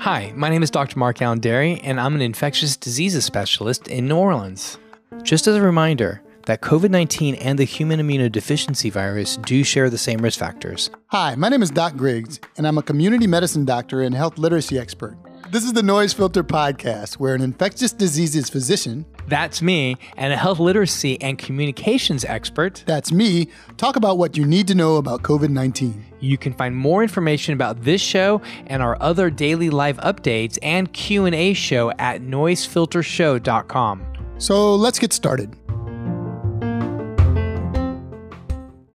Hi, my name is Dr. Mark Alain Dery, and I'm an infectious diseases specialist in New Orleans. Just as a reminder, that COVID 19 and the human immunodeficiency virus do share the same risk factors. Hi, my name is Doc Griggs, and I'm a community medicine doctor and health literacy expert. This is the Noise Filter Podcast, where an infectious diseases physician, that's me, and a health literacy and communications expert, that's me, talk about what you need to know about COVID 19. You can find more information about this show and our other daily live updates and Q&A show at noisefiltershow.com. So, let's get started.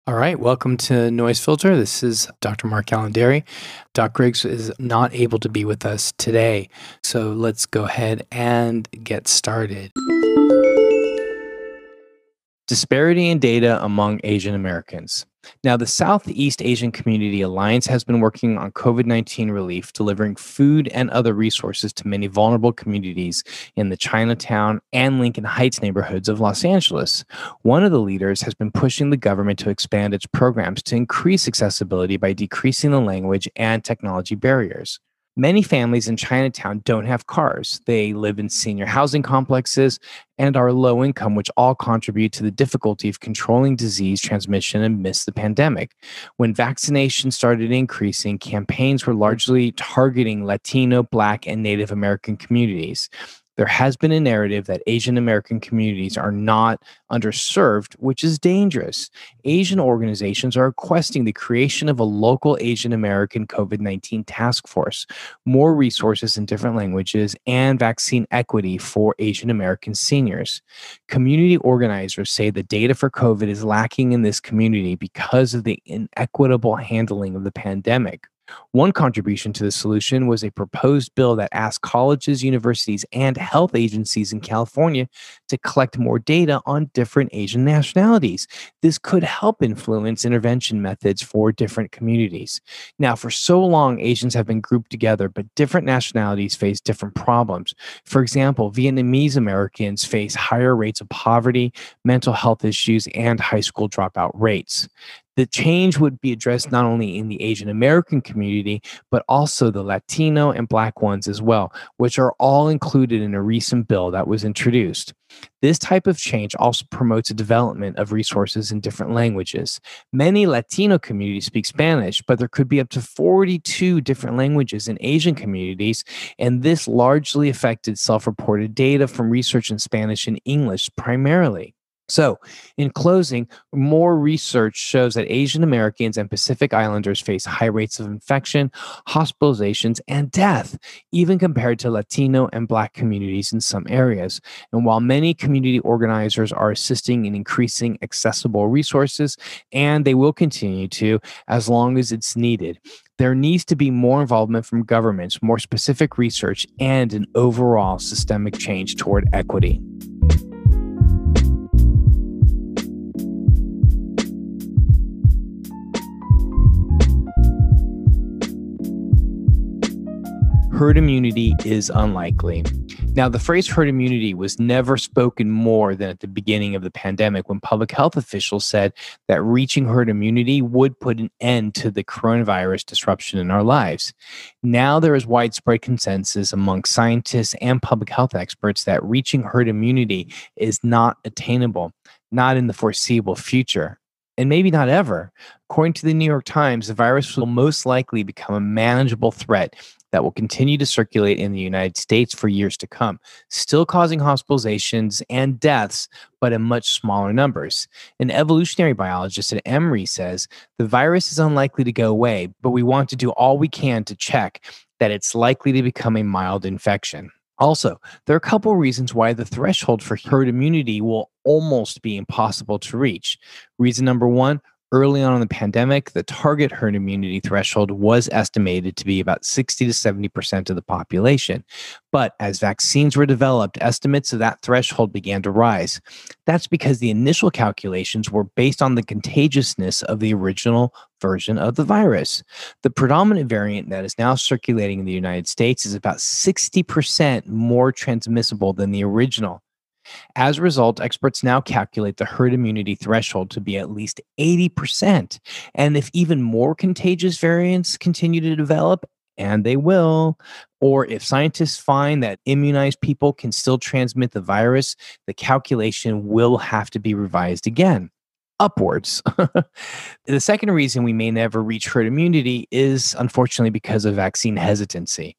All right, welcome to Noise Filter. This is Dr. Mark Alain Dery. Doc Griggs is not able to be with us today, so let's go ahead and get started. Disparity in data among Asian Americans. Now, the Southeast Asian Community Alliance has been working on COVID 19 relief, delivering food and other resources to many vulnerable communities in the Chinatown and Lincoln Heights neighborhoods of Los Angeles. One of the leaders has been pushing the government to expand its programs to increase accessibility by decreasing the language and technology barriers. Many families in Chinatown don't have cars. They live in senior housing complexes and are low income, which all contribute to the difficulty of controlling disease transmission amidst the pandemic. When vaccination started increasing, campaigns were largely targeting Latino, Black, and Native American communities there has been a narrative that Asian American communities are not underserved, which is dangerous. Asian organizations are requesting the creation of a local Asian American COVID 19 task force, more resources in different languages, and vaccine equity for Asian American seniors. Community organizers say the data for COVID is lacking in this community because of the inequitable handling of the pandemic. One contribution to the solution was a proposed bill that asked colleges, universities, and health agencies in California to collect more data on different Asian nationalities. This could help influence intervention methods for different communities. Now, for so long, Asians have been grouped together, but different nationalities face different problems. For example, Vietnamese Americans face higher rates of poverty, mental health issues, and high school dropout rates the change would be addressed not only in the Asian American community, but also the Latino and Black ones as well, which are all included in a recent bill that was introduced. This type of change also promotes a development of resources in different languages. Many Latino communities speak Spanish, but there could be up to 42 different languages in Asian communities, and this largely affected self reported data from research in Spanish and English primarily. So, in closing, more research shows that Asian Americans and Pacific Islanders face high rates of infection, hospitalizations, and death, even compared to Latino and Black communities in some areas. And while many community organizers are assisting in increasing accessible resources, and they will continue to as long as it's needed, there needs to be more involvement from governments, more specific research, and an overall systemic change toward equity. Herd immunity is unlikely. Now, the phrase herd immunity was never spoken more than at the beginning of the pandemic when public health officials said that reaching herd immunity would put an end to the coronavirus disruption in our lives. Now, there is widespread consensus among scientists and public health experts that reaching herd immunity is not attainable, not in the foreseeable future and maybe not ever. According to the New York Times, the virus will most likely become a manageable threat that will continue to circulate in the United States for years to come, still causing hospitalizations and deaths, but in much smaller numbers. An evolutionary biologist at Emory says the virus is unlikely to go away, but we want to do all we can to check that it's likely to become a mild infection. Also, there are a couple reasons why the threshold for herd immunity will almost be impossible to reach. Reason number one Early on in the pandemic, the target herd immunity threshold was estimated to be about 60 to 70% of the population. But as vaccines were developed, estimates of that threshold began to rise. That's because the initial calculations were based on the contagiousness of the original version of the virus. The predominant variant that is now circulating in the United States is about 60% more transmissible than the original. As a result, experts now calculate the herd immunity threshold to be at least 80%. And if even more contagious variants continue to develop, and they will, or if scientists find that immunized people can still transmit the virus, the calculation will have to be revised again upwards. the second reason we may never reach herd immunity is unfortunately because of vaccine hesitancy.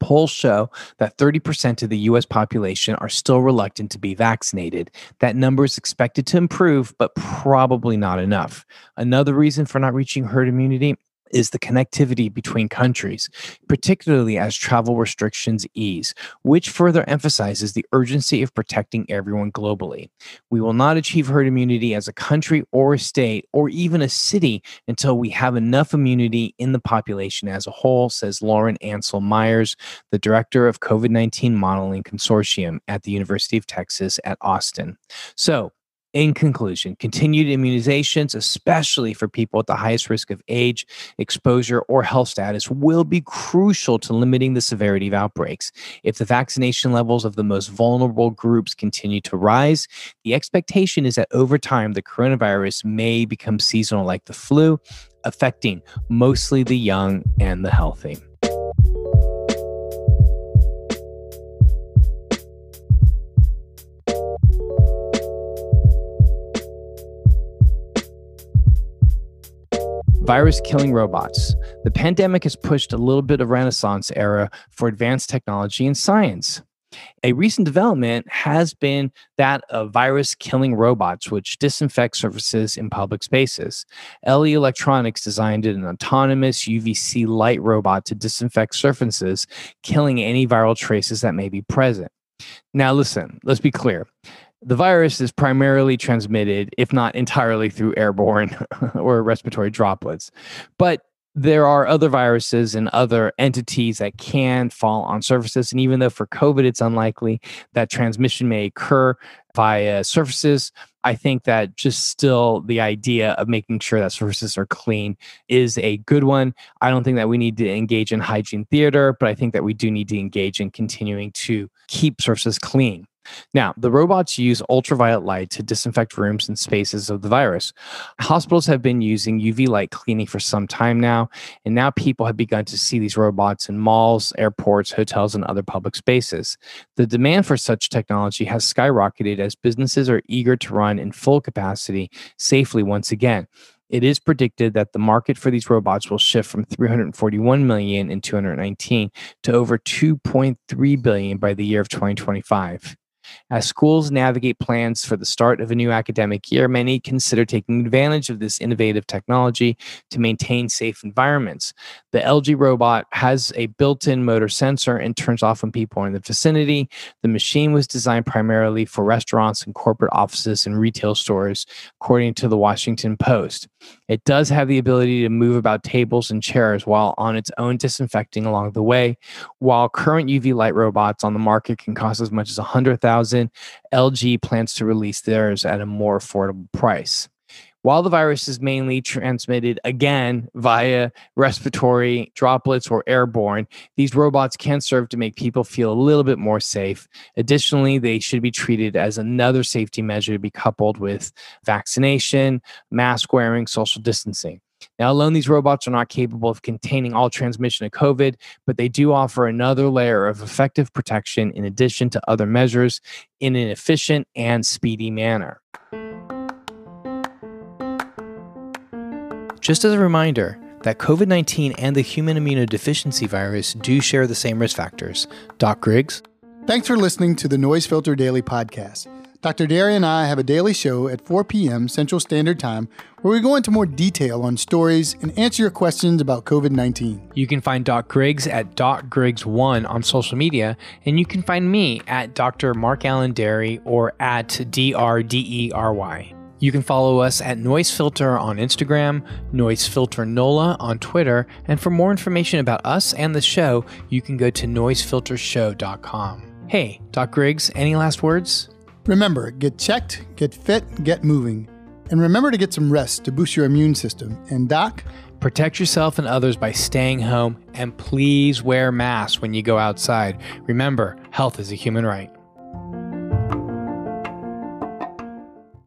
Polls show that 30% of the US population are still reluctant to be vaccinated. That number is expected to improve, but probably not enough. Another reason for not reaching herd immunity is the connectivity between countries, particularly as travel restrictions ease, which further emphasizes the urgency of protecting everyone globally. We will not achieve herd immunity as a country or a state or even a city until we have enough immunity in the population as a whole, says Lauren Ancel Myers, the director of COVID 19 Modeling Consortium at the University of Texas at Austin. So, in conclusion, continued immunizations, especially for people at the highest risk of age, exposure, or health status, will be crucial to limiting the severity of outbreaks. If the vaccination levels of the most vulnerable groups continue to rise, the expectation is that over time, the coronavirus may become seasonal like the flu, affecting mostly the young and the healthy. Virus killing robots. The pandemic has pushed a little bit of renaissance era for advanced technology and science. A recent development has been that of virus killing robots, which disinfect surfaces in public spaces. LG Electronics designed an autonomous UVC light robot to disinfect surfaces, killing any viral traces that may be present. Now, listen, let's be clear the virus is primarily transmitted, if not entirely, through airborne or respiratory droplets. But there are other viruses and other entities that can fall on surfaces. And even though for COVID it's unlikely that transmission may occur via surfaces, I think that just still the idea of making sure that surfaces are clean is a good one. I don't think that we need to engage in hygiene theater, but I think that we do need to engage in continuing to keep surfaces clean. Now, the robots use ultraviolet light to disinfect rooms and spaces of the virus. Hospitals have been using UV light cleaning for some time now, and now people have begun to see these robots in malls, airports, hotels, and other public spaces. The demand for such technology has skyrocketed as businesses are eager to run in full capacity safely once again it is predicted that the market for these robots will shift from 341 million in 2019 to over 2.3 billion by the year of 2025. As schools navigate plans for the start of a new academic year, many consider taking advantage of this innovative technology to maintain safe environments. The LG robot has a built in motor sensor and turns off when people are in the vicinity. The machine was designed primarily for restaurants and corporate offices and retail stores, according to the Washington Post. It does have the ability to move about tables and chairs while on its own disinfecting along the way. While current UV light robots on the market can cost as much as 100,000 LG plans to release theirs at a more affordable price. While the virus is mainly transmitted again via respiratory droplets or airborne, these robots can serve to make people feel a little bit more safe. Additionally, they should be treated as another safety measure to be coupled with vaccination, mask wearing, social distancing. Now, alone, these robots are not capable of containing all transmission of COVID, but they do offer another layer of effective protection in addition to other measures in an efficient and speedy manner. Just as a reminder, that COVID 19 and the human immunodeficiency virus do share the same risk factors. Doc Griggs? Thanks for listening to the Noise Filter Daily Podcast. Dr. Dery and I have a daily show at 4 p.m. Central Standard Time where we go into more detail on stories and answer your questions about COVID 19. You can find Doc Griggs at Doc Griggs1 on social media, and you can find me at Dr. Mark Alain Dery or at DRDERY. You can follow us at Noise Filter on Instagram, Noise Filter NOLA on Twitter, and for more information about us and the show, you can go to noisefiltershow.com. Hey, Doc Griggs, any last words? Remember, get checked, get fit, get moving. And remember to get some rest to boost your immune system. And, Doc? Protect yourself and others by staying home and please wear masks when you go outside. Remember, health is a human right.